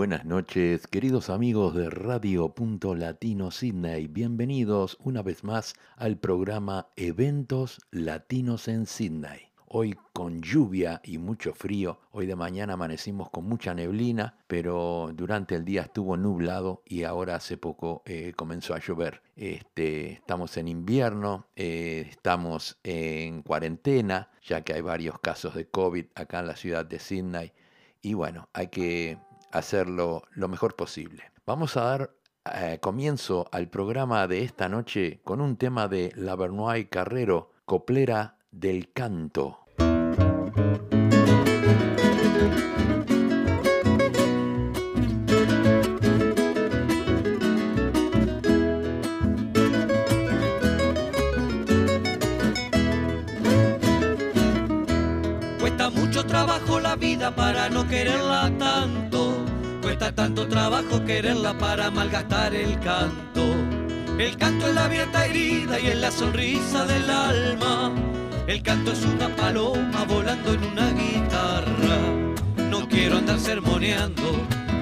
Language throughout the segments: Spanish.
Buenas noches, queridos amigos de Radio Punto Latino Sydney. Bienvenidos una vez más al programa Eventos Latinos en Sydney. Hoy con lluvia y mucho frío. Hoy de mañana amanecimos con mucha neblina, pero durante el día estuvo nublado y ahora hace poco eh, comenzó a llover. Este, estamos en invierno, eh, estamos en cuarentena, ya que hay varios casos de COVID acá en la ciudad de Sydney. Y bueno, hay que hacerlo lo mejor posible. Vamos a dar eh, comienzo al programa de esta noche con un tema de Lavernois Carrero, Coplera del Canto. Cuesta mucho trabajo la vida para no quererla tanto. Tanto trabajo quererla para malgastar el canto. El canto es la abierta herida y es la sonrisa del alma. El canto es una paloma volando en una guitarra. No quiero andar sermoneando,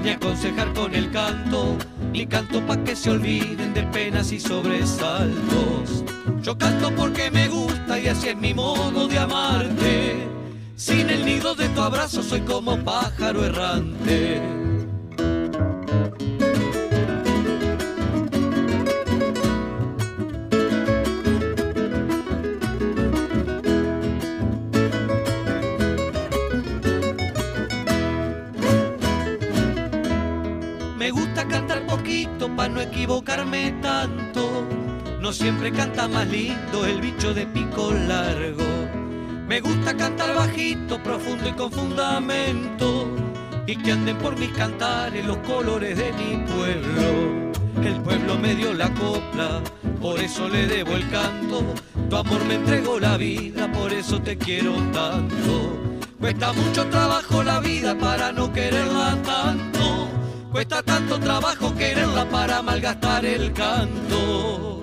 ni aconsejar con el canto, ni canto pa' que se olviden de penas y sobresaltos. Yo canto porque me gusta y así es mi modo de amarte. Sin el nido de tu abrazo soy como pájaro errante. No equivocarme tanto. No siempre canta más lindo el bicho de pico largo. Me gusta cantar bajito, profundo y con fundamento. Y que anden por mis cantares los colores de mi pueblo. El pueblo me dio la copla, por eso le debo el canto. Tu amor me entregó la vida, por eso te quiero tanto. Cuesta mucho trabajo la vida para no quererla tanto. Cuesta tanto trabajo quererla para malgastar el canto.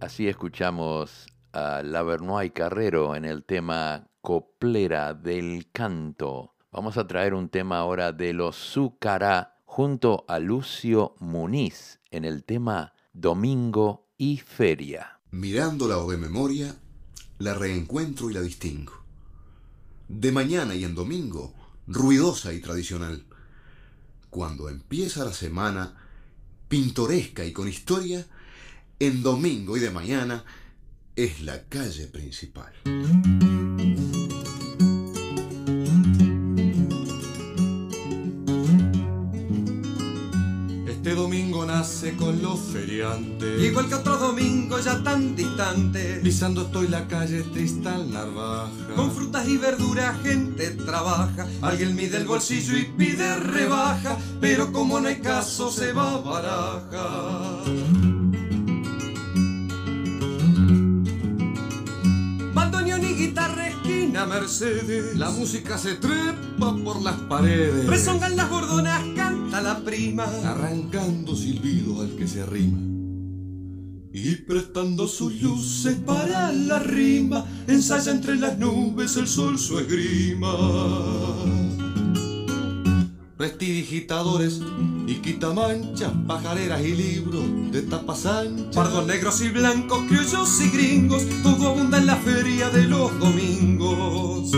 Así escuchamos a Lavernois Carrero en el tema Coplera del Canto. Vamos a traer un tema ahora de los Zucará junto a Lucio Muniz en el tema Domingo y Feria. Mirándola o de memoria, la reencuentro y la distingo. De mañana y en domingo, ruidosa y tradicional. Cuando empieza la semana, pintoresca y con historia, en domingo y de mañana es la calle principal. Nace con los feriantes. Igual que otro domingo ya tan distante. Pisando estoy la calle Tristal Narvaja. Con frutas y verduras gente trabaja. Alguien mide el bolsillo y pide rebaja. Pero como no hay caso se va a baraja. Bandoneón y guitarra esquina Mercedes. La música se trepa por las paredes. Resongan las gordonas, la prima. Arrancando silbido al que se arrima. Y prestando sus luces para la rima, ensaya entre las nubes el sol su esgrima. Prestidigitadores y quitamanchas, pajareras y libros de tapas anchas. Pardos negros y blancos, criollos y gringos, todo abunda en la feria de los domingos.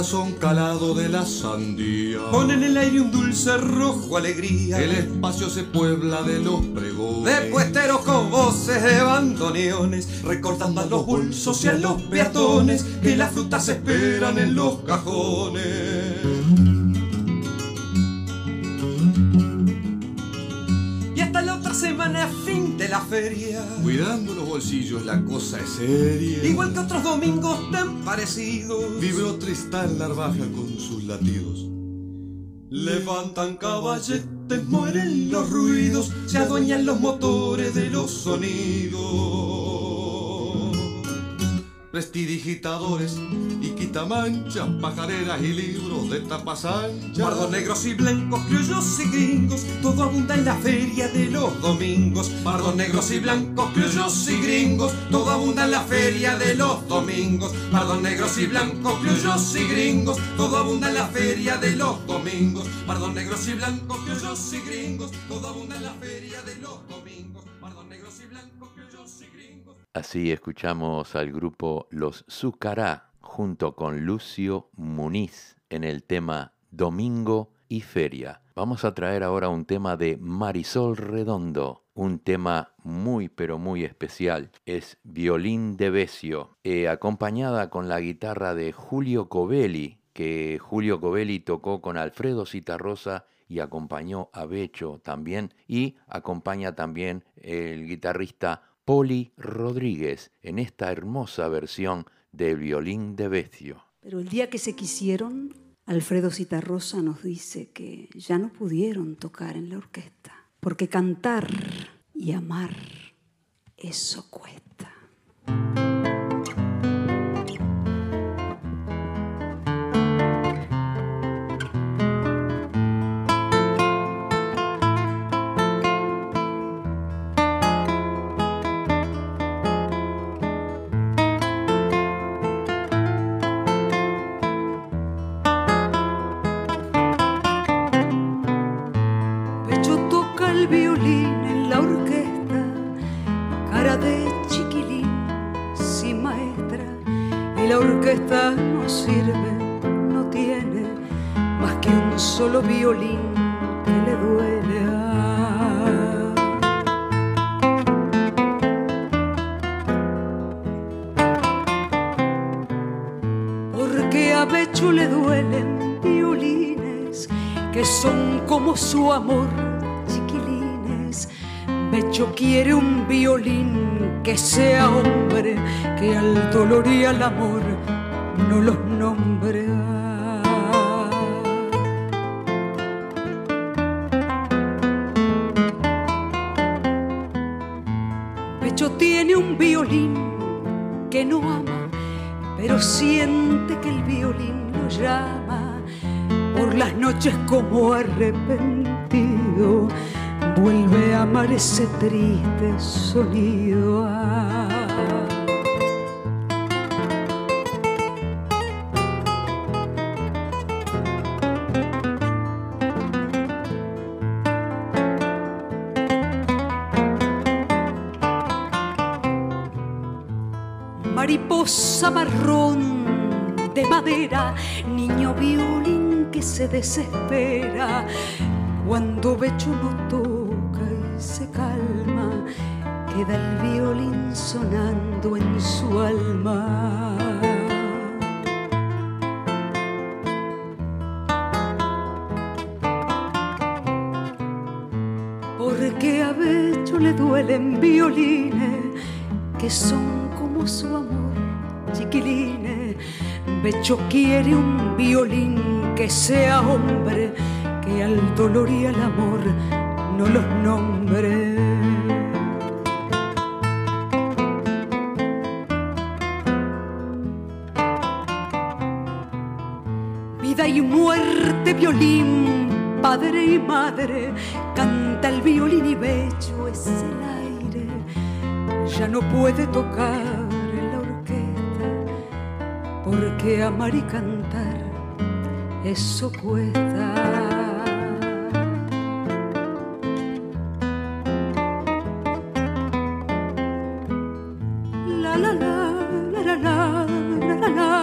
Corazón calado de la sandía. Pone en el aire un dulce rojo alegría. El espacio se puebla de los pregones. De puesteros con voces de bandoneones, recortando a los bolsos y a los peatones, que las frutas esperan en los cajones. La feria. Cuidando los bolsillos, la cosa es seria. Igual que otros domingos tan parecidos. Vibró Tristal Narvaja con sus latidos. Levantan caballetes, mueren los ruidos, se adueñan los motores de los sonidos. Prestidigitadores y Revista, manchas, pajareras y libros de tapas anchas. Pardos negros y blancos, criollos y gringos, en la feria de los domingos. Pardos negros y blancos, criollos y gringos, todo abunda en la feria de los domingos. Pardos negros y blancos, criollos y gringos, todo abunda en la feria de los domingos. Pardos negros y blancos, criollos y gringos, todo abunda en la feria de los domingos. Pardos negros y blancos, criollos y gringos. Así escuchamos al grupo Los Zucará junto con Lucio Muniz en el tema Domingo y Feria. Vamos a traer ahora un tema de Marisol Redondo, un tema muy pero muy especial. Es Violín de Besio, eh, acompañada con la guitarra de Julio Covelli, que Julio Covelli tocó con Alfredo Citarrosa y acompañó a Becho también, y acompaña también el guitarrista Poli Rodríguez en esta hermosa versión del violín de Besio. Pero el día que se quisieron, Alfredo Citarrosa nos dice que ya no pudieron tocar en la orquesta, porque cantar y amar, eso cuesta. Su amor, chiquilines. Becho quiere un violín que sea hombre, que al dolor y al amor no los nombre. Pecho tiene un violín que no ama, pero siente que el violín lo llama. Por las noches como arrepentido, vuelve a amar ese triste sonido. Mariposa marrón de madera, niño violín se desespera cuando Becho no toca y se calma, queda el violín sonando en su alma. Porque a Becho le duelen violines que son como su amor, chiquilines. Becho quiere un violín que sea hombre, que al dolor y al amor no los nombre. Vida y muerte, violín, padre y madre, canta el violín y Becho es el aire ya no puede tocar la orquesta porque amar y cantar eso cuesta. La la la la la la la la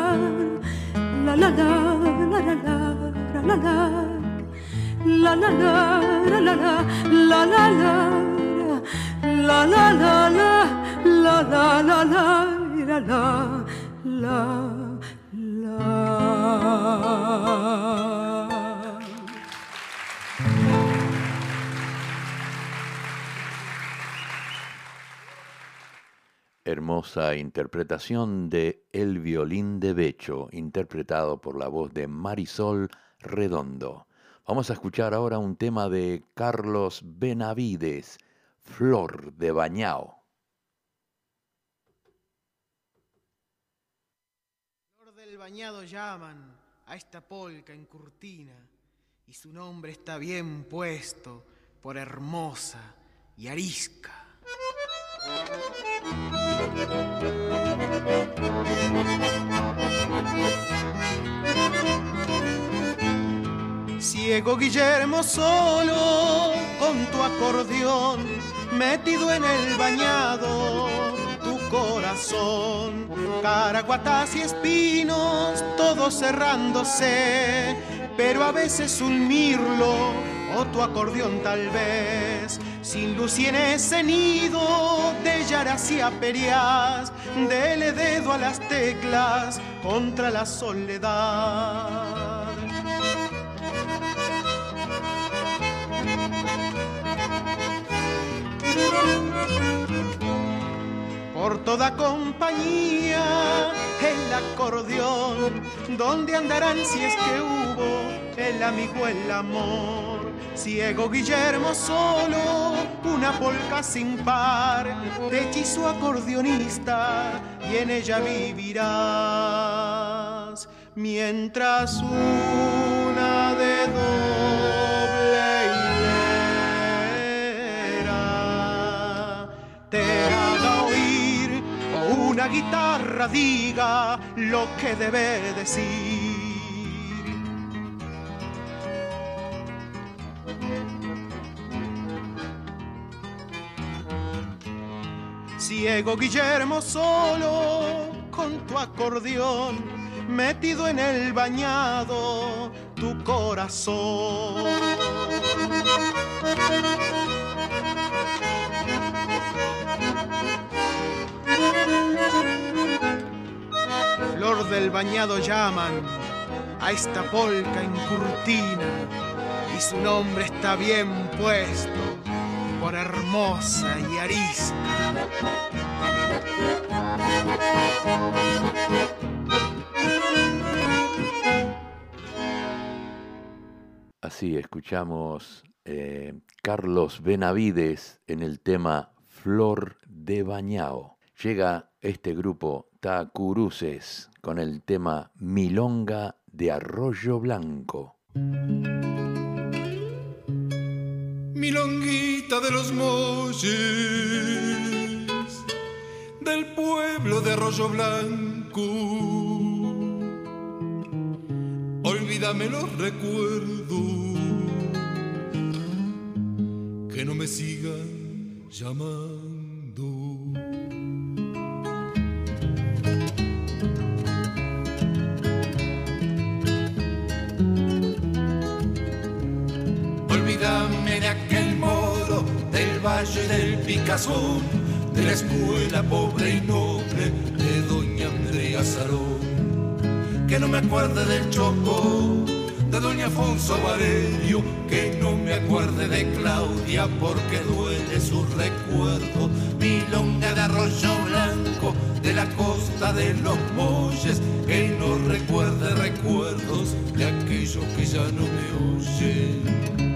la la la la la la la la la Interpretación de El violín de Becho, interpretado por la voz de Marisol Redondo. Vamos a escuchar ahora un tema de Carlos Benavides, Flor de Bañao. Flor de del bañado llaman a esta polca en Curtina y su nombre está bien puesto por hermosa y arisca. Ciego Guillermo solo con tu acordeón metido en el bañado tu corazón. Caraguatas y espinos todos cerrándose pero a veces un mirlo o tu acordeón tal vez sin luz y en ese nido de yaracía perias dele dedo a las teclas contra la soledad por toda compañía el acordeón, ¿dónde andarán si es que hubo el amigo, el amor? Ciego Guillermo solo, una polca sin par, te hechizo acordeonista y en ella vivirás, mientras una de doble hilera te haga oír o una guitarra diga lo que debe decir. Ciego Guillermo solo con tu acordeón metido en el bañado tu corazón. Flor del bañado llaman a esta polca en Curtina y su nombre está bien puesto hermosa y arisca. Así escuchamos eh, Carlos Benavides en el tema Flor de Bañao. Llega este grupo Tacuruces con el tema Milonga de Arroyo Blanco. Milonguita de los molles del pueblo de Arroyo Blanco. Olvídame los recuerdos que no me sigan llamando. Del valle del Picazón, de la escuela pobre y noble de doña Andrea Sarón. Que no me acuerde del Choco, de doña Afonso Valerio, que no me acuerde de Claudia porque duele su recuerdo. Milonga de arroyo blanco, de la costa de los molles, que no recuerde recuerdos de aquellos que ya no me oyen.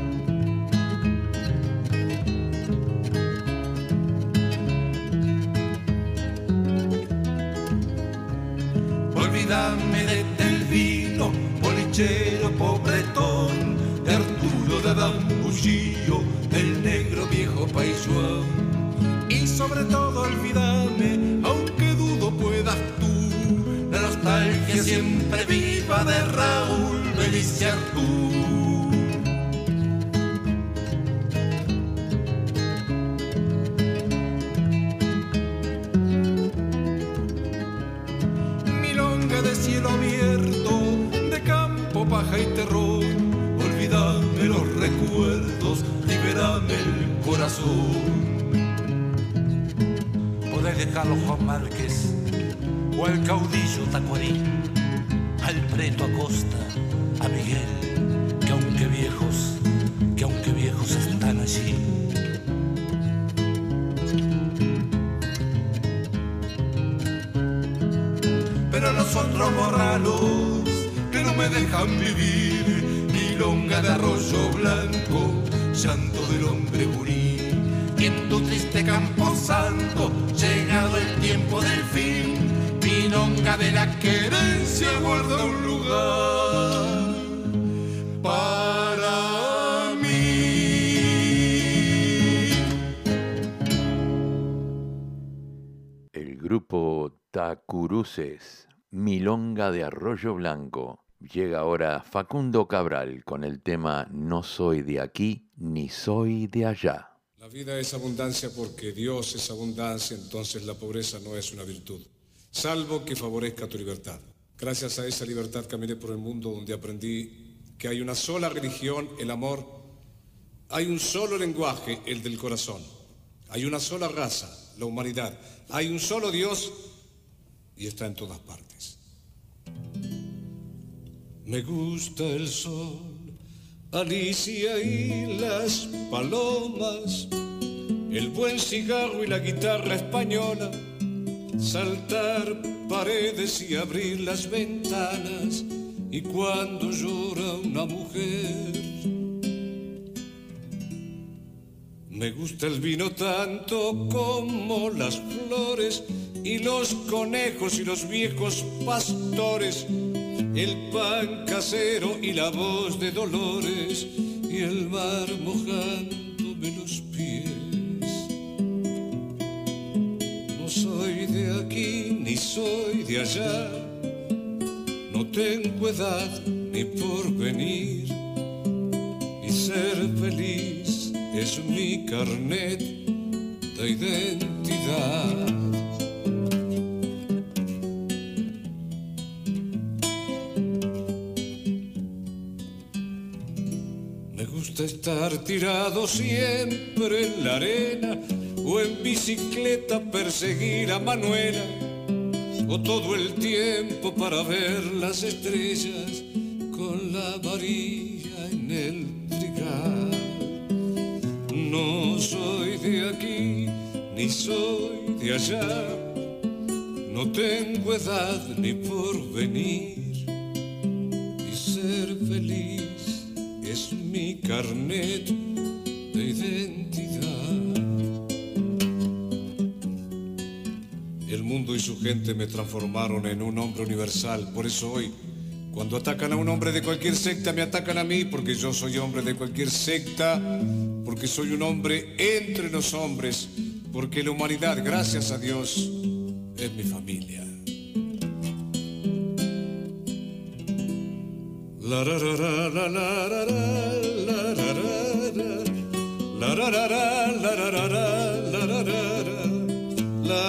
Grupo Tacuruces, Milonga de Arroyo Blanco. Llega ahora Facundo Cabral con el tema No soy de aquí ni soy de allá. La vida es abundancia porque Dios es abundancia, entonces la pobreza no es una virtud, salvo que favorezca tu libertad. Gracias a esa libertad caminé por el mundo donde aprendí que hay una sola religión, el amor, hay un solo lenguaje, el del corazón, hay una sola raza, la humanidad, hay un solo Dios y está en todas partes. Me gusta el sol, Alicia y las palomas, el buen cigarro y la guitarra española, saltar paredes y abrir las ventanas, y cuando llora una mujer. Me gusta el vino tanto como las flores y los conejos y los viejos pastores, el pan casero y la voz de Dolores y el mar mojándome los pies. No soy de aquí ni soy de allá, no tengo edad ni por venir y ser feliz es mi carnet de identidad. Estar tirado siempre en la arena o en bicicleta perseguir a Manuela o todo el tiempo para ver las estrellas con la varilla en el trigal. No soy de aquí ni soy de allá, no tengo edad ni por carnet de identidad. El mundo y su gente me transformaron en un hombre universal, por eso hoy, cuando atacan a un hombre de cualquier secta, me atacan a mí, porque yo soy hombre de cualquier secta, porque soy un hombre entre los hombres, porque la humanidad, gracias a Dios, es mi familia. La ra ra la la la. La ra la la ra. La.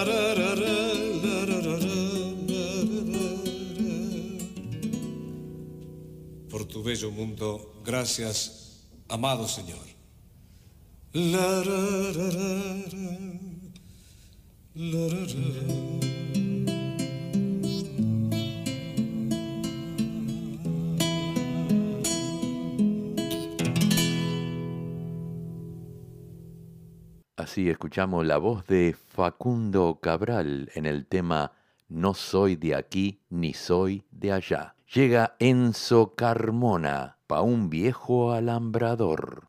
Por tu bello mundo, gracias, amado Señor. La ra. Así escuchamos la voz de Facundo Cabral en el tema No soy de aquí ni soy de allá. Llega Enzo Carmona, pa' un viejo alambrador.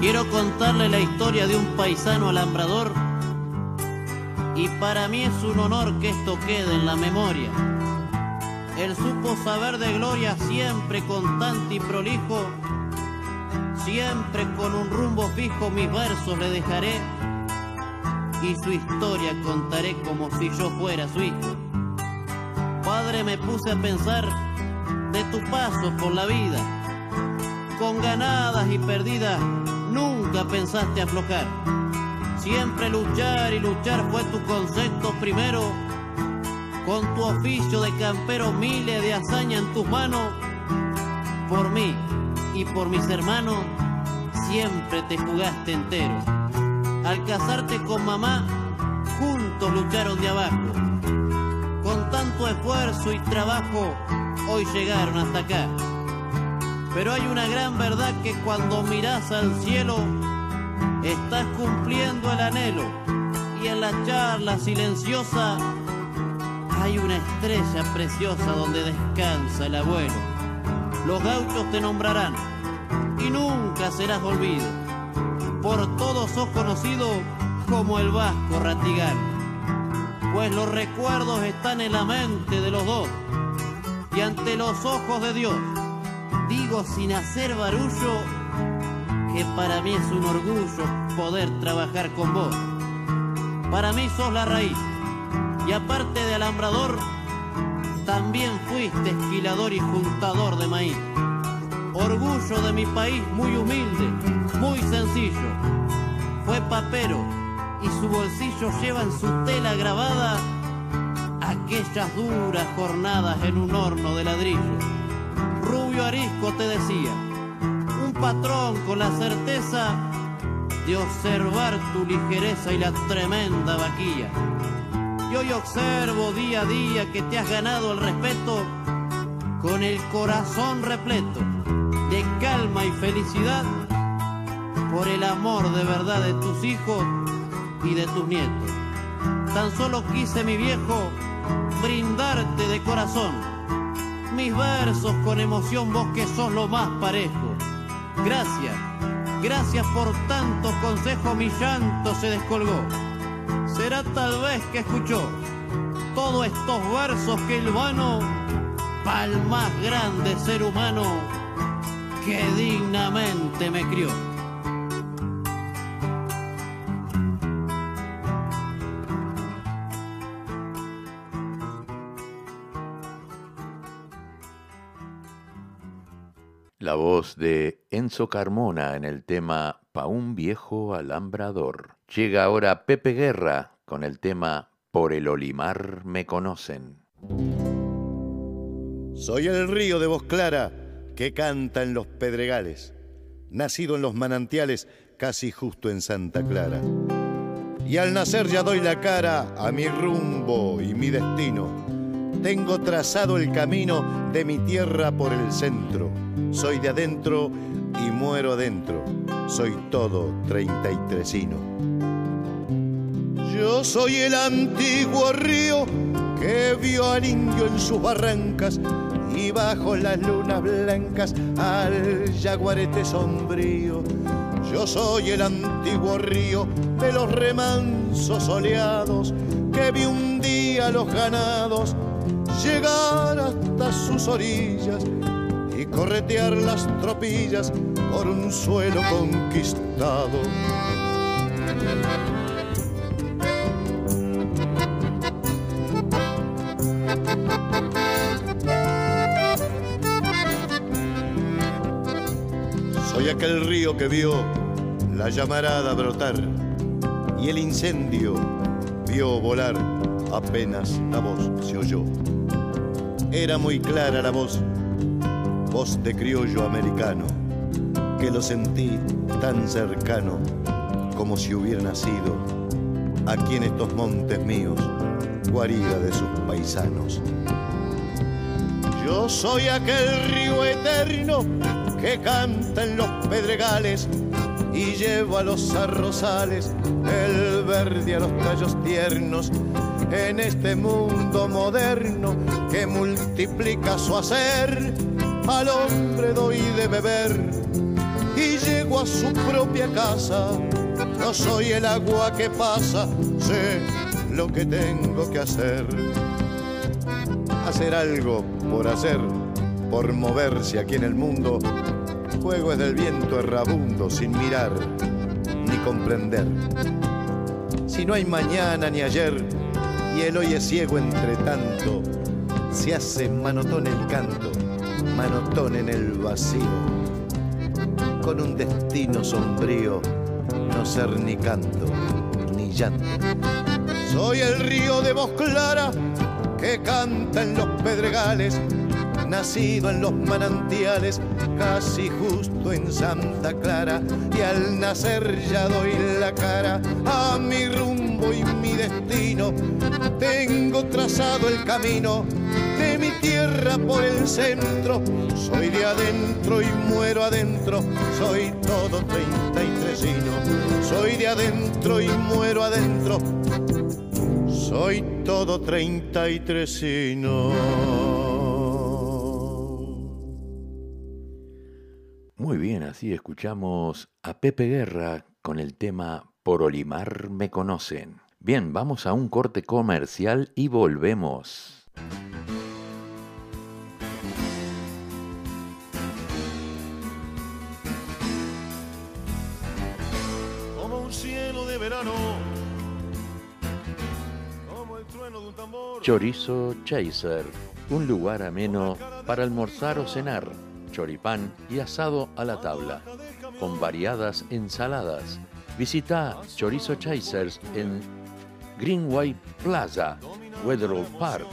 Quiero contarle la historia de un paisano alambrador y para mí es un honor que esto quede en la memoria. Él supo saber de gloria siempre constante y prolijo, siempre con un rumbo fijo mis versos le dejaré y su historia contaré como si yo fuera su hijo. Padre, me puse a pensar de tu paso por la vida, con ganadas y perdidas, nunca pensaste aflojar. Siempre luchar y luchar fue tu concepto primero con tu oficio de campero miles de hazaña en tus manos, por mí y por mis hermanos, siempre te jugaste entero. Al casarte con mamá, juntos lucharon de abajo. Con tanto esfuerzo y trabajo, hoy llegaron hasta acá. Pero hay una gran verdad que cuando miras al cielo, estás cumpliendo el anhelo. Y en la charla silenciosa, hay una estrella preciosa donde descansa el abuelo. Los gauchos te nombrarán y nunca serás olvido. por todos sos conocido como el vasco Ratigán, pues los recuerdos están en la mente de los dos y ante los ojos de Dios. Digo sin hacer barullo que para mí es un orgullo poder trabajar con vos. Para mí sos la raíz y aparte de alambrador, también fuiste esquilador y juntador de maíz. Orgullo de mi país muy humilde, muy sencillo. Fue papero y su bolsillo lleva en su tela grabada aquellas duras jornadas en un horno de ladrillo. Rubio Arisco te decía, un patrón con la certeza de observar tu ligereza y la tremenda vaquilla. Y hoy observo día a día que te has ganado el respeto con el corazón repleto de calma y felicidad por el amor de verdad de tus hijos y de tus nietos. Tan solo quise, mi viejo, brindarte de corazón mis versos con emoción, vos que sos lo más parejo. Gracias, gracias por tantos consejos, mi llanto se descolgó. Será tal vez que escuchó todos estos versos que el vano, pa'l más grande ser humano que dignamente me crió. La voz de Enzo Carmona en el tema Pa' un viejo alambrador. Llega ahora Pepe Guerra con el tema Por el olimar me conocen. Soy el río de voz clara que canta en los pedregales, nacido en los manantiales casi justo en Santa Clara. Y al nacer ya doy la cara a mi rumbo y mi destino. Tengo trazado el camino de mi tierra por el centro. Soy de adentro y muero adentro. Soy todo treinta y tresino. Yo soy el antiguo río que vio al indio en sus barrancas y bajo las lunas blancas al jaguarete sombrío. Yo soy el antiguo río de los remansos soleados que vi un día los ganados llegar hasta sus orillas y corretear las tropillas por un suelo conquistado. Soy aquel río que vio la llamarada brotar y el incendio vio volar apenas la voz se oyó. Era muy clara la voz, voz de criollo americano, que lo sentí tan cercano como si hubiera nacido aquí en estos montes míos, guarida de sus paisanos. Yo soy aquel río eterno que canta en los pedregales y lleva a los arrozales el verde a los tallos tiernos en este mundo moderno que multiplica su hacer. Al hombre doy de beber y llego a su propia casa. No soy el agua que pasa, sé lo que tengo que hacer. Hacer algo por hacer, por moverse aquí en el mundo. Juego es del viento errabundo sin mirar ni comprender. Si no hay mañana ni ayer, y el es ciego entre tanto, se hace manotón el canto, manotón en el vacío, con un destino sombrío, no ser ni canto, ni llanto. Soy el río de voz clara que canta en los pedregales, nacido en los manantiales, casi justo en Santa Clara, y al nacer ya doy la cara a mi rumbo y mi destino. Tengo trazado el camino de mi tierra por el centro, soy de adentro y muero adentro, soy todo treinta y tresino, soy de adentro y muero adentro, soy todo treinta y tresino. Muy bien, así escuchamos a Pepe Guerra con el tema Por Olimar me conocen. Bien, vamos a un corte comercial y volvemos. Como un cielo de verano. Como el trueno de un tambor. Chorizo Chaser, un lugar ameno para almorzar o cenar, choripán y asado a la tabla, con variadas ensaladas. Visita Chorizo Chasers en Greenway Plaza, Wetherall Park,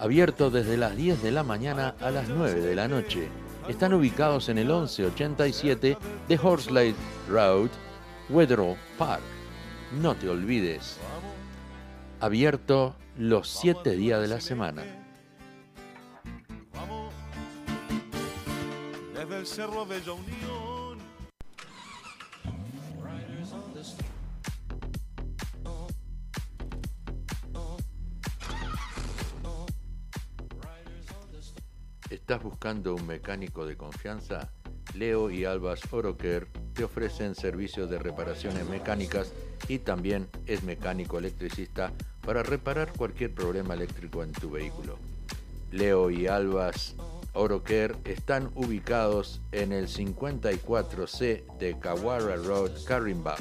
abierto desde las 10 de la mañana a las 9 de la noche. Están ubicados en el 1187 de Horsley Road, Wetherall Park. No te olvides. Abierto los 7 días de la semana. Cerro Bella Unión. ¿Estás buscando un mecánico de confianza? Leo y Albas Oroker te ofrecen servicios de reparaciones mecánicas y también es mecánico electricista para reparar cualquier problema eléctrico en tu vehículo. Leo y Albas Oroker están ubicados en el 54C de Kawara Road, Carimba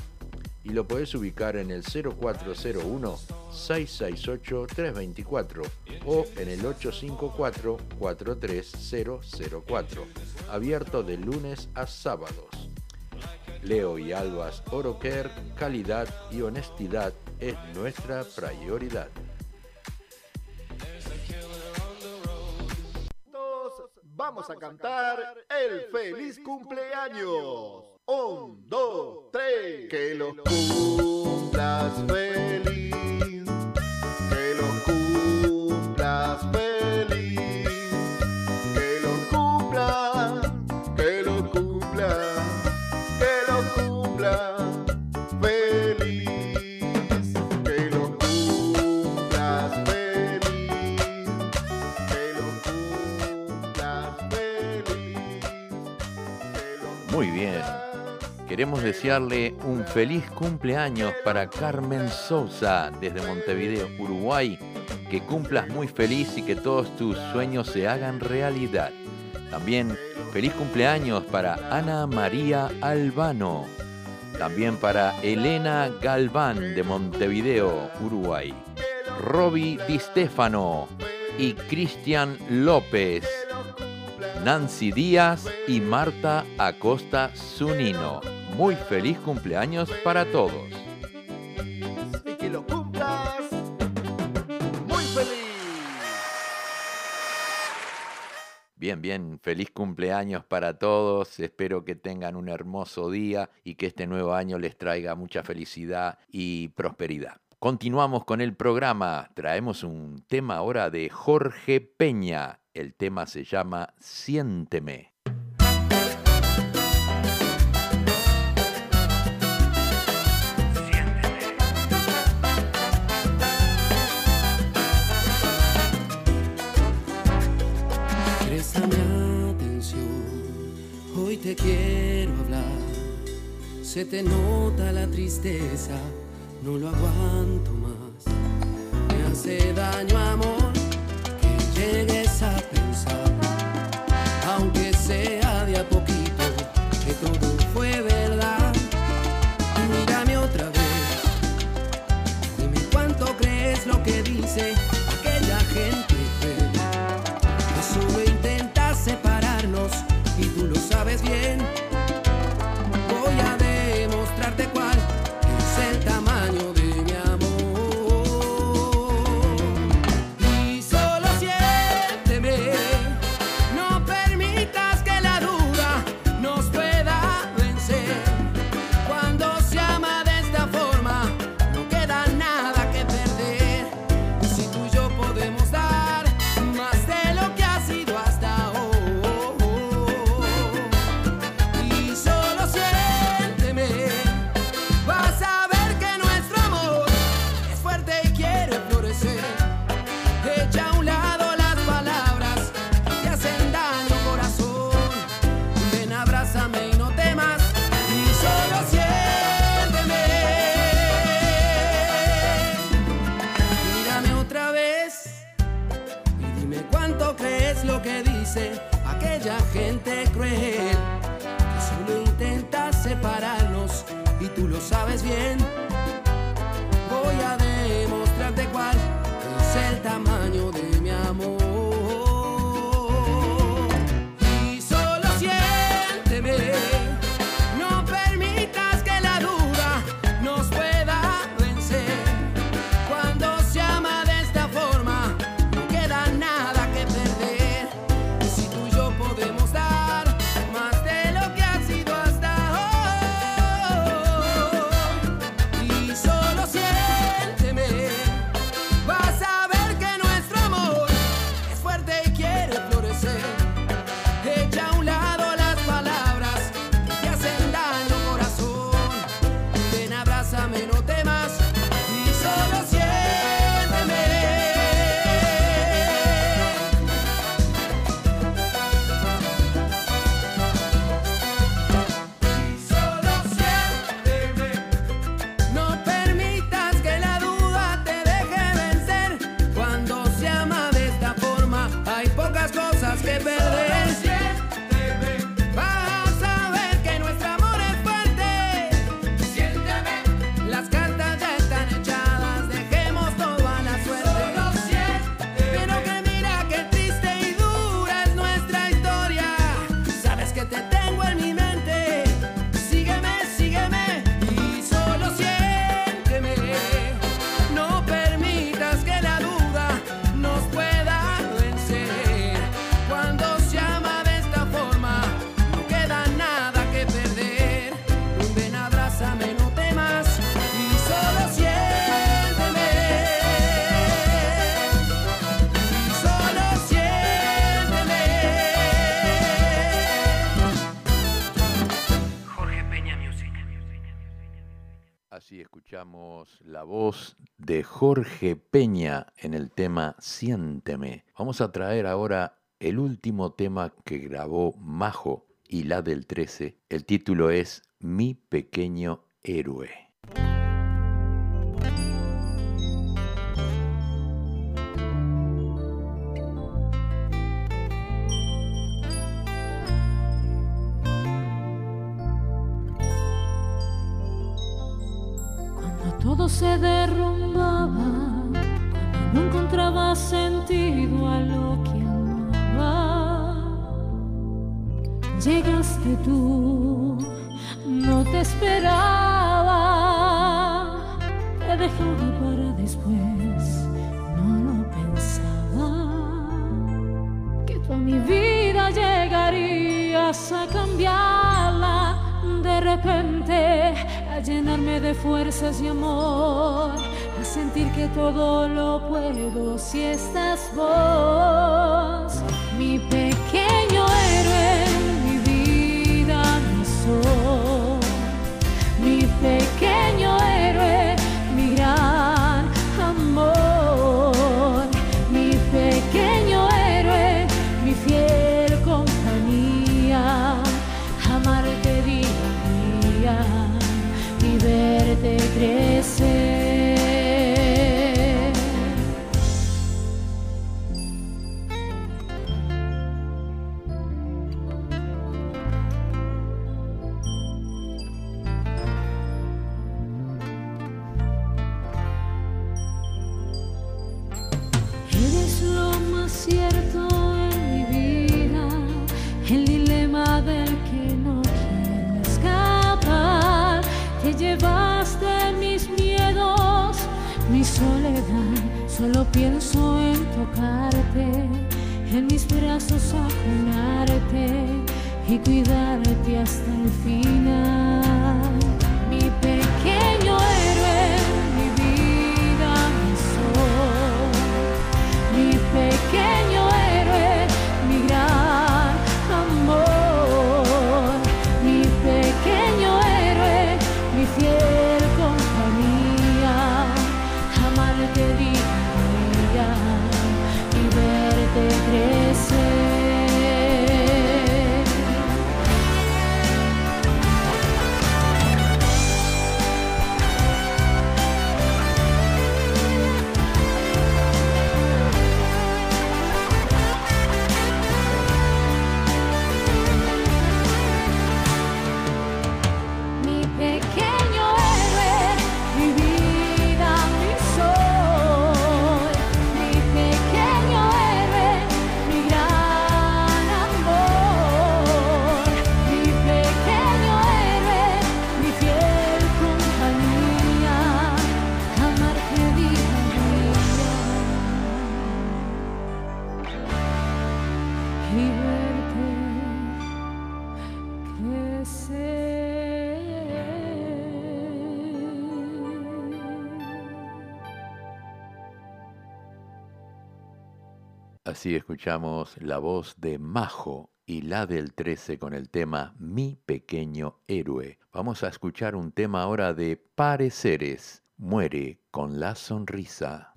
y lo puedes ubicar en el 0401 668 324 o en el 854 43004, abierto de lunes a sábados. Leo y Albas Oroker, calidad y honestidad es nuestra prioridad. Vamos a cantar el feliz cumpleaños. Un, dos, tres. Que los cumplas feliz. Un feliz cumpleaños para Carmen Sousa desde Montevideo, Uruguay. Que cumplas muy feliz y que todos tus sueños se hagan realidad. También feliz cumpleaños para Ana María Albano. También para Elena Galván de Montevideo, Uruguay. Roby Di Stefano y Cristian López. Nancy Díaz y Marta Acosta Zunino. Muy feliz cumpleaños para todos. Y que lo cumplas muy feliz. Bien, bien, feliz cumpleaños para todos. Espero que tengan un hermoso día y que este nuevo año les traiga mucha felicidad y prosperidad. Continuamos con el programa. Traemos un tema ahora de Jorge Peña. El tema se llama Siénteme. Préstame atención, hoy te quiero hablar. Se te nota la tristeza, no lo aguanto más. Me hace daño, amor, que llegues a pensar, Jorge Peña en el tema Siénteme. Vamos a traer ahora el último tema que grabó Majo y la del 13. El título es Mi pequeño héroe. todo se derrumbaba cuando no encontraba sentido a lo que amaba. Llegaste tú, no te esperaba, te dejaba para después, no lo pensaba, que tú mi vida llegarías a cambiarla de repente llenarme de fuerzas y amor, a sentir que todo lo puedo si estás vos, mi pequeño héroe. asesorarte y cuidarte hasta el fin. Así escuchamos la voz de Majo y la del 13 con el tema Mi pequeño héroe. Vamos a escuchar un tema ahora de Pareceres. Muere con la sonrisa.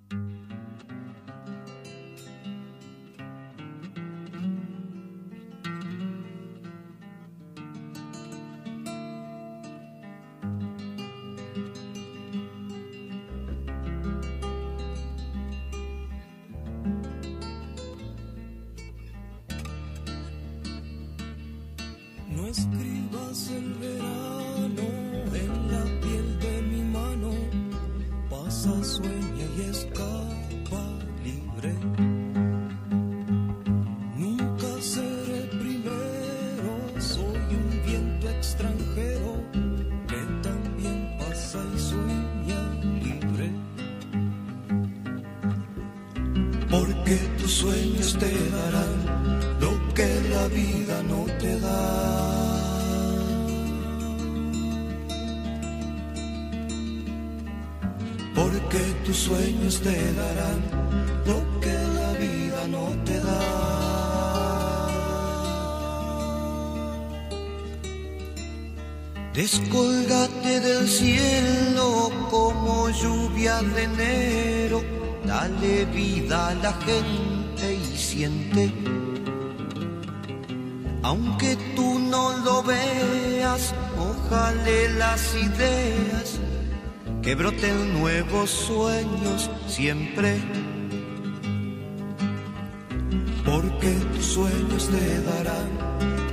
Descolgate del cielo como lluvia de enero, dale vida a la gente y siente. Aunque tú no lo veas, ojalá las ideas que broten nuevos sueños siempre. Porque tus sueños te darán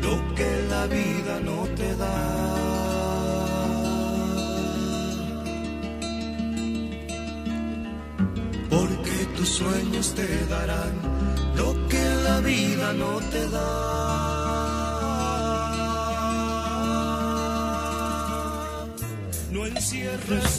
lo que la vida no te da. sueños te darán lo que la vida no te da. No encierres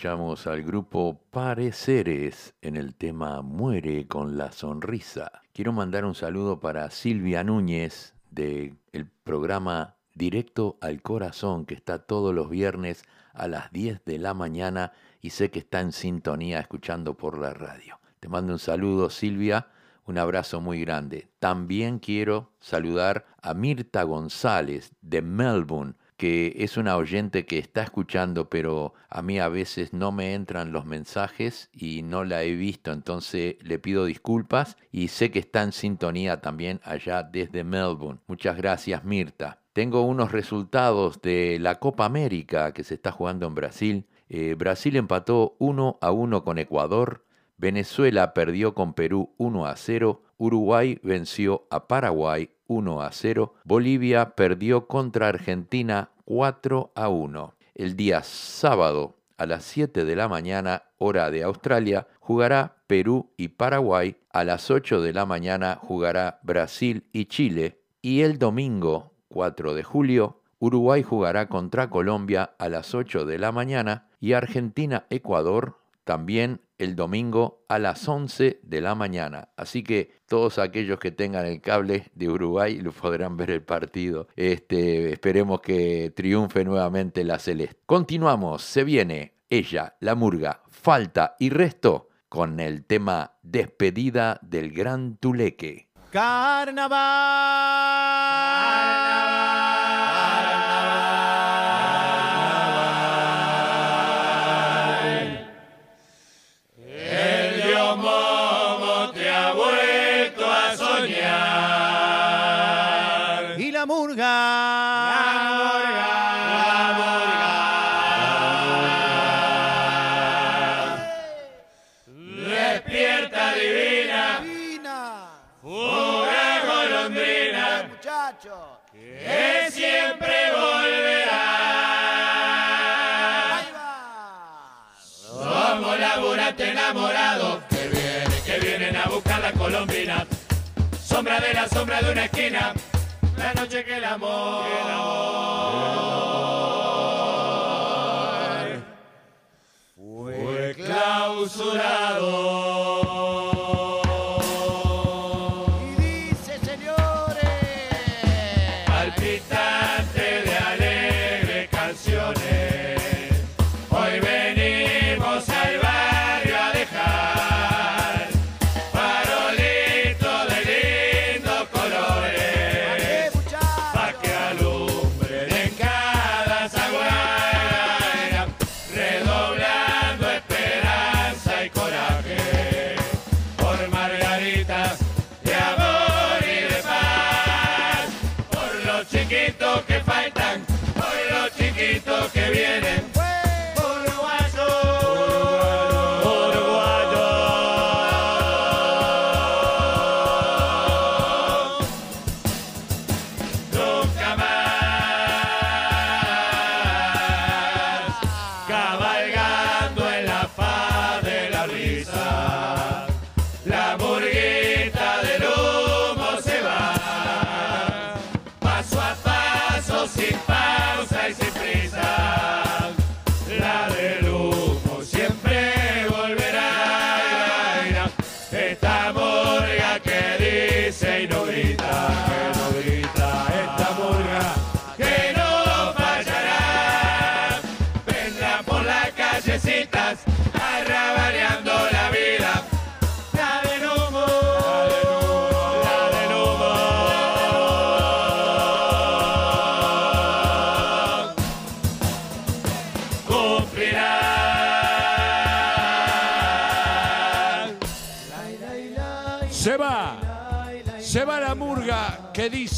escuchamos al grupo Pareceres en el tema Muere con la sonrisa. Quiero mandar un saludo para Silvia Núñez del el programa Directo al Corazón que está todos los viernes a las 10 de la mañana y sé que está en sintonía escuchando por la radio. Te mando un saludo Silvia, un abrazo muy grande. También quiero saludar a Mirta González de Melbourne que es una oyente que está escuchando, pero a mí a veces no me entran los mensajes y no la he visto, entonces le pido disculpas y sé que está en sintonía también allá desde Melbourne. Muchas gracias Mirta. Tengo unos resultados de la Copa América que se está jugando en Brasil. Eh, Brasil empató 1 a 1 con Ecuador, Venezuela perdió con Perú 1 a 0, Uruguay venció a Paraguay 1 a 0, Bolivia perdió contra Argentina 4 a 1. El día sábado a las 7 de la mañana, hora de Australia, jugará Perú y Paraguay. A las 8 de la mañana jugará Brasil y Chile. Y el domingo 4 de julio, Uruguay jugará contra Colombia a las 8 de la mañana y Argentina-Ecuador también el domingo a las 11 de la mañana. Así que todos aquellos que tengan el cable de Uruguay lo podrán ver el partido. Este, esperemos que triunfe nuevamente la Celeste. Continuamos, se viene ella, la murga, falta y resto con el tema Despedida del Gran Tuleque. El Sombra de la sombra de una esquina. La noche que el amor. Fue clausurado.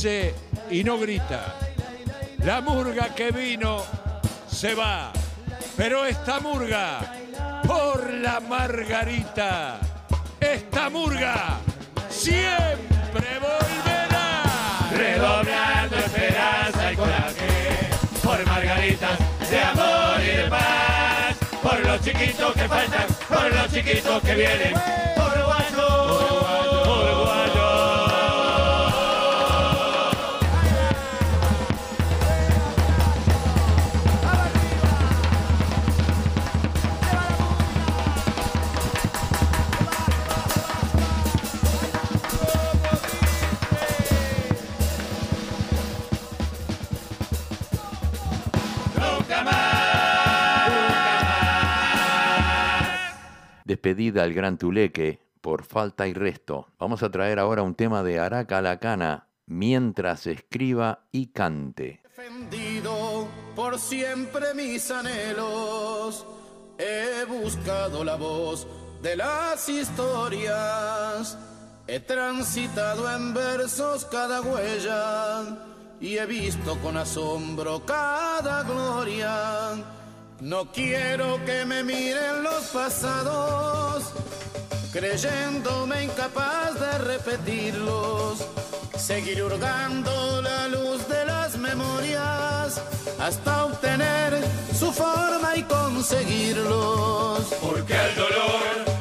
Y no grita. La murga que vino se va. Pero esta murga, por la margarita, esta murga siempre volverá. redoblando esperanza y coraje por margaritas de amor y de paz por los chiquitos que faltan por los chiquitos que vienen Despedida al Gran Tuleque por falta y resto. Vamos a traer ahora un tema de Araca Lacana mientras escriba y cante. defendido por siempre mis anhelos. He buscado la voz de las historias. He transitado en versos cada huella y he visto con asombro cada gloria. No quiero que me miren los pasados, creyéndome incapaz de repetirlos. Seguir hurgando la luz de las memorias hasta obtener su forma y conseguirlos. Porque al dolor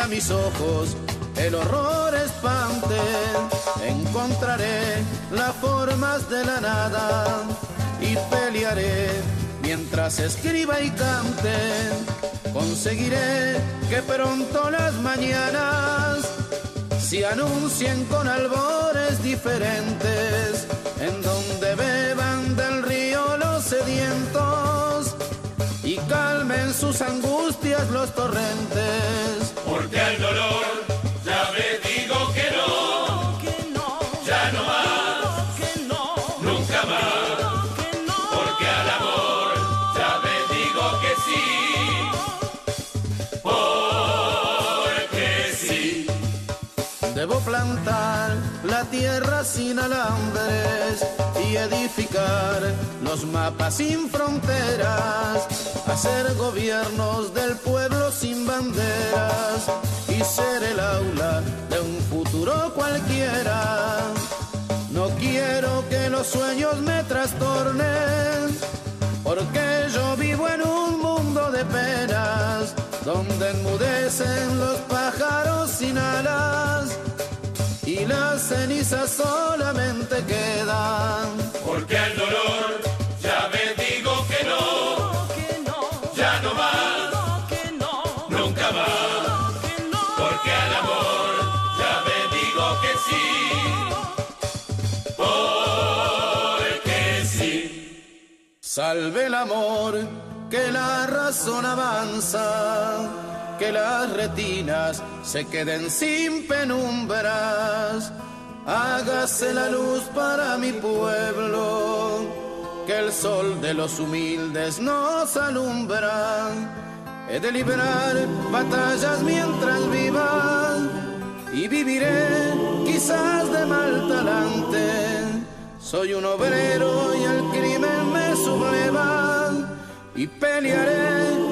a mis ojos el horror espante. Encontraré las formas de la nada y pelearé mientras escriba y cante. Conseguiré que pronto las mañanas se anuncien con albores diferentes, en donde beban del río los sedientos calmen sus angustias los torrentes. Porque al dolor ya me digo que no, ya no más, nunca más. Porque al amor ya me digo que sí, porque sí. Debo plantar tierra sin alambres y edificar los mapas sin fronteras, hacer gobiernos del pueblo sin banderas y ser el aula de un futuro cualquiera. No quiero que los sueños me trastornen, porque yo vivo en un mundo de penas, donde enmudecen los pájaros sin alas y las cenizas solamente quedan. Porque al dolor ya me digo que no, ya no más, nunca más. Porque al amor ya me digo que sí, porque sí. Salve el amor, que la razón avanza, que las retinas se queden sin penumbras. Hágase la luz para mi pueblo, que el sol de los humildes nos alumbra. He de liberar batallas mientras viva y viviré quizás de mal talante. Soy un obrero y el crimen me subleva y pelearé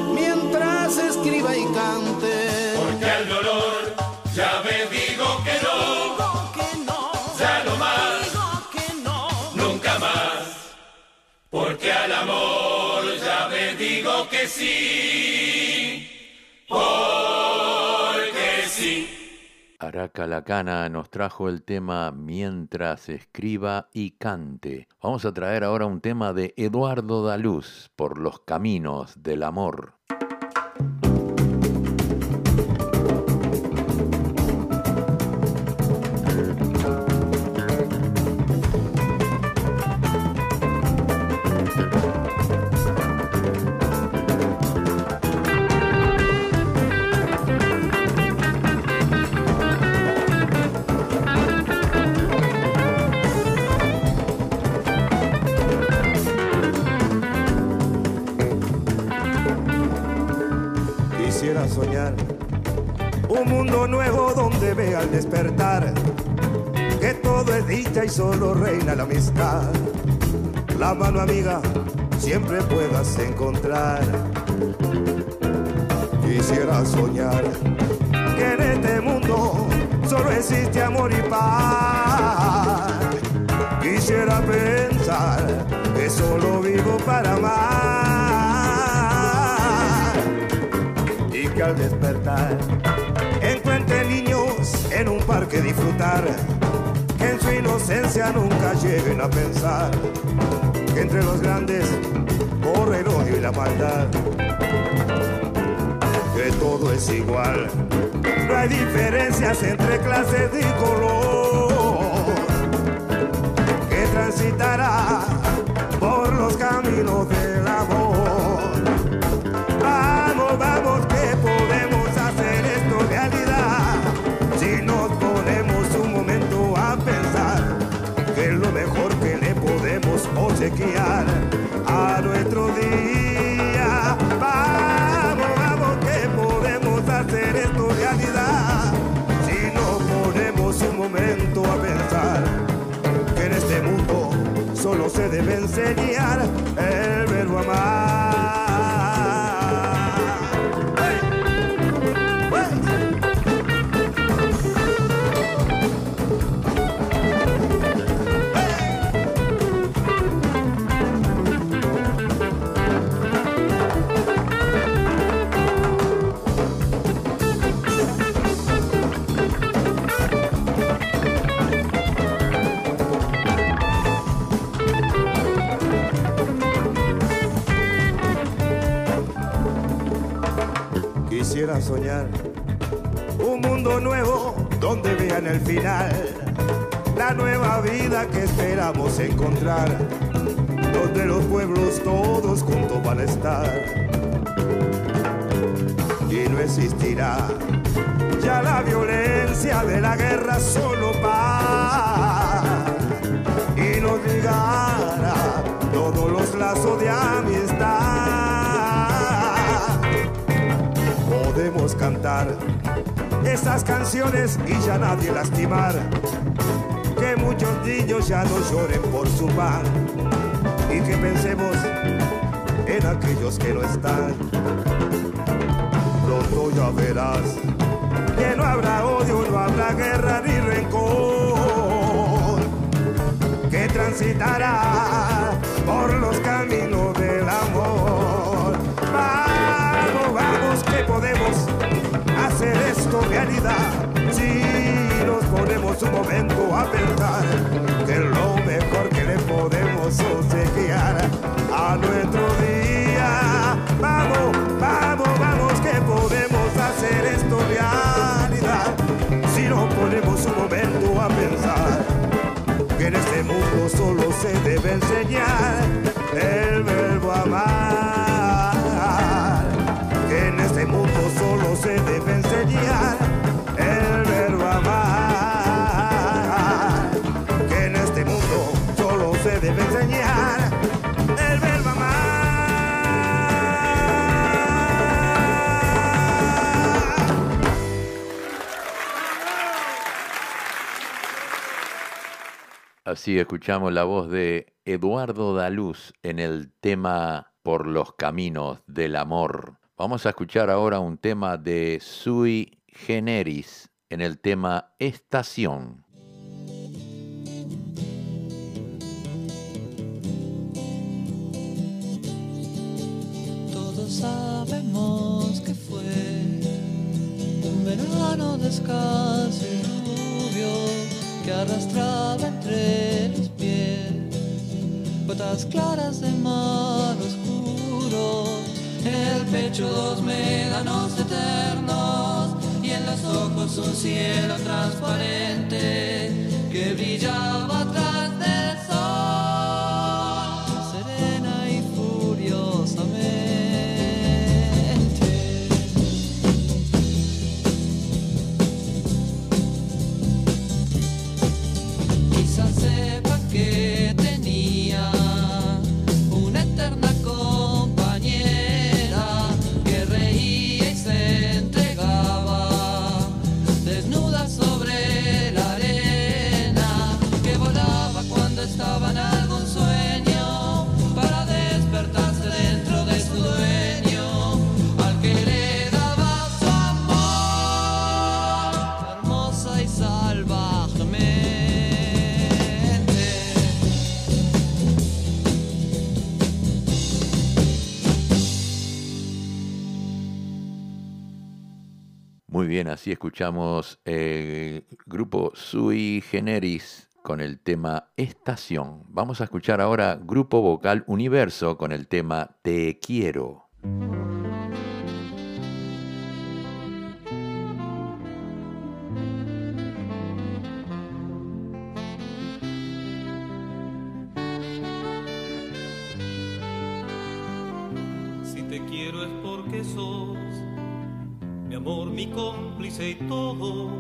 mientras escriba y cante. Porque al dolor ya me digo que no, ya no más, nunca más. Porque al amor ya me digo que sí, porque sí. Araca Lacana nos trajo el tema Mientras escriba y cante. Vamos a traer ahora un tema de Eduardo Daluz por los caminos del amor. Despertar encuentre niños en un parque disfrutar, que en su inocencia nunca lleguen a pensar que entre los grandes corre el odio y la maldad, que todo es igual, no hay diferencias entre clases y color, que transitará por los caminos del a nuestro día. Vamos, vamos, que podemos hacer esto realidad. Si nos ponemos un momento a pensar que en este mundo solo se debe enseñar el verbo amar. Soñar un mundo nuevo donde vean el final, la nueva vida que esperamos encontrar, donde los pueblos todos juntos van a estar. Y no existirá ya la violencia de la guerra, solo paz. Y nos ligará todos los lazos de amistad. Cantar esas canciones y ya nadie lastimar. Que muchos niños ya no lloren por su pan y que pensemos en aquellos que no están. Pronto ya verás que no habrá odio, no habrá guerra ni rencor. Que transitará por los caminos Si nos ponemos un momento a pensar que lo mejor que le podemos obsequiar a nuestro día. Vamos, vamos, vamos, que podemos hacer esto realidad. Si nos ponemos un momento a pensar que en este mundo solo se debe enseñar Así escuchamos la voz de Eduardo Daluz en el tema Por los caminos del amor. Vamos a escuchar ahora un tema de Sui Generis en el tema Estación. Todos sabemos que fue un verano descalzo y rubio que arrastraba entre los pies gotas claras de mar oscuro. El pecho dos médanos eternos y en los ojos un cielo transparente que brillaba atrás del sol, así escuchamos el grupo Sui Generis con el tema Estación. Vamos a escuchar ahora Grupo Vocal Universo con el tema Te quiero. Y todo.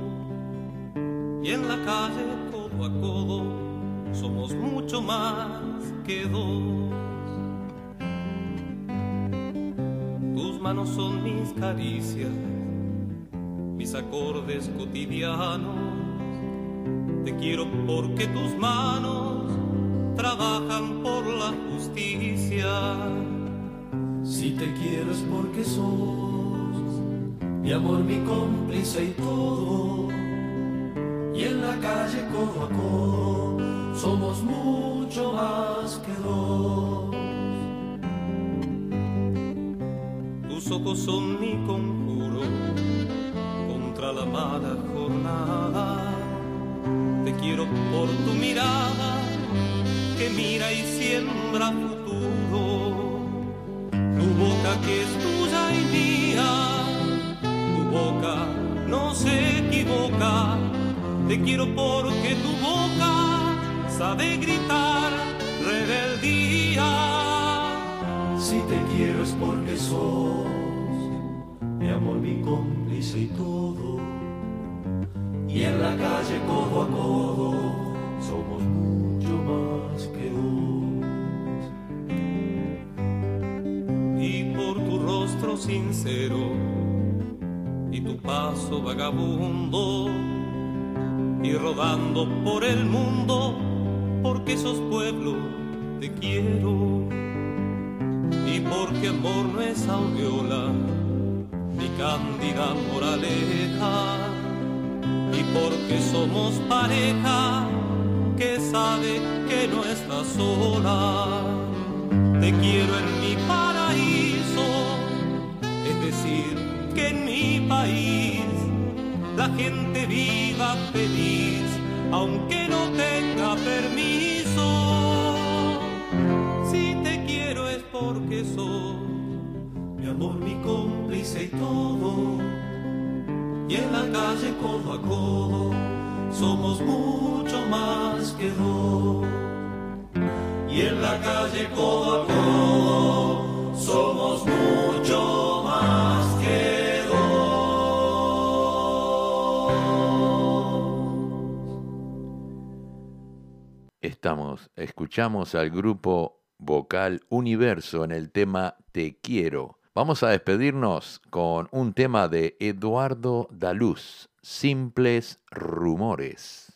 Y en la calle, codo a codo, somos mucho más que dos. Tus manos son mis caricias, mis acordes cotidianos. Te quiero porque tus manos trabajan por la justicia. Si te quiero es porque sos mi amor, mi cómplice y todo. Y en la calle codo a codo somos mucho más que dos. Tus ojos son mi conjuro contra la mala jornada. Te quiero por tu mirada que mira y siembra futuro. Tu boca que es tuya Te quiero porque tu boca sabe gritar rebeldía. Si te quiero es porque sos mi amor, mi cómplice y todo. Y en la calle codo a codo somos mucho más que dos. y por tu rostro sincero y tu paso vagabundo y rodando por el mundo porque sos pueblo te quiero y porque amor no es aureola ni cándida moraleja y porque somos pareja que sabe que no está sola. Te quiero en mi paraíso, es decir, que en mi país la gente viva feliz, aunque no tenga permiso. Si te quiero es porque sos Mi amor, mi cómplice y todo. Y en la calle codo a codo somos mucho más que dos. Y en la calle codo a codo somos mucho Estamos, escuchamos al grupo vocal Universo en el tema Te quiero. Vamos a despedirnos con un tema de Eduardo Daluz, Simples Rumores.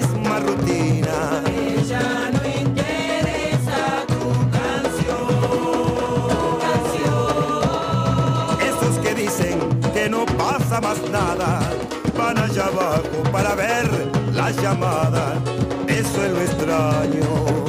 misma rutina. Ya no interesa tu canción. Esos que dicen que no pasa más nada, van allá abajo para ver las llamadas. Eso es lo extraño.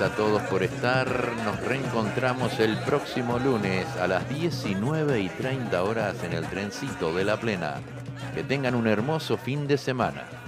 A todos por estar. Nos reencontramos el próximo lunes a las 19 y 30 horas en el trencito de la plena. Que tengan un hermoso fin de semana.